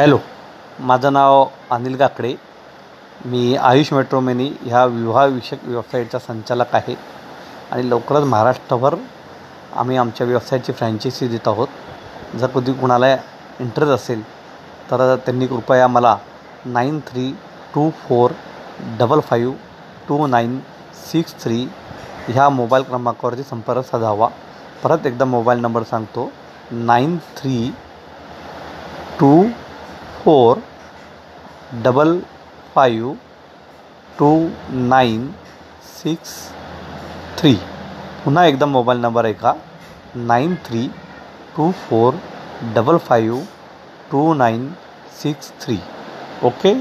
Hello माझं नाव अनिल काकडे मी आयुष मेट्रोमेनी ह्या विवाहविषयक वेबसाईटचा संचालक आहे आणि लवकरच महाराष्ट्रभर आम्ही आमच्या व्यवसायाची फ्रँचायसी देत आहोत. जर कधी कुणाला इंटरेस्ट असेल तर त्यांनी कृपया मला nine three two four double five two nine six three ह्या मोबाईल क्रमांकावरती संपर्क साधावा. परत एकदा मोबाईल नंबर सांगतो nine three two four double five two nine six three. पुनः एकदम मोबाइल नंबर है का nine three two four double five two nine six three. Okay?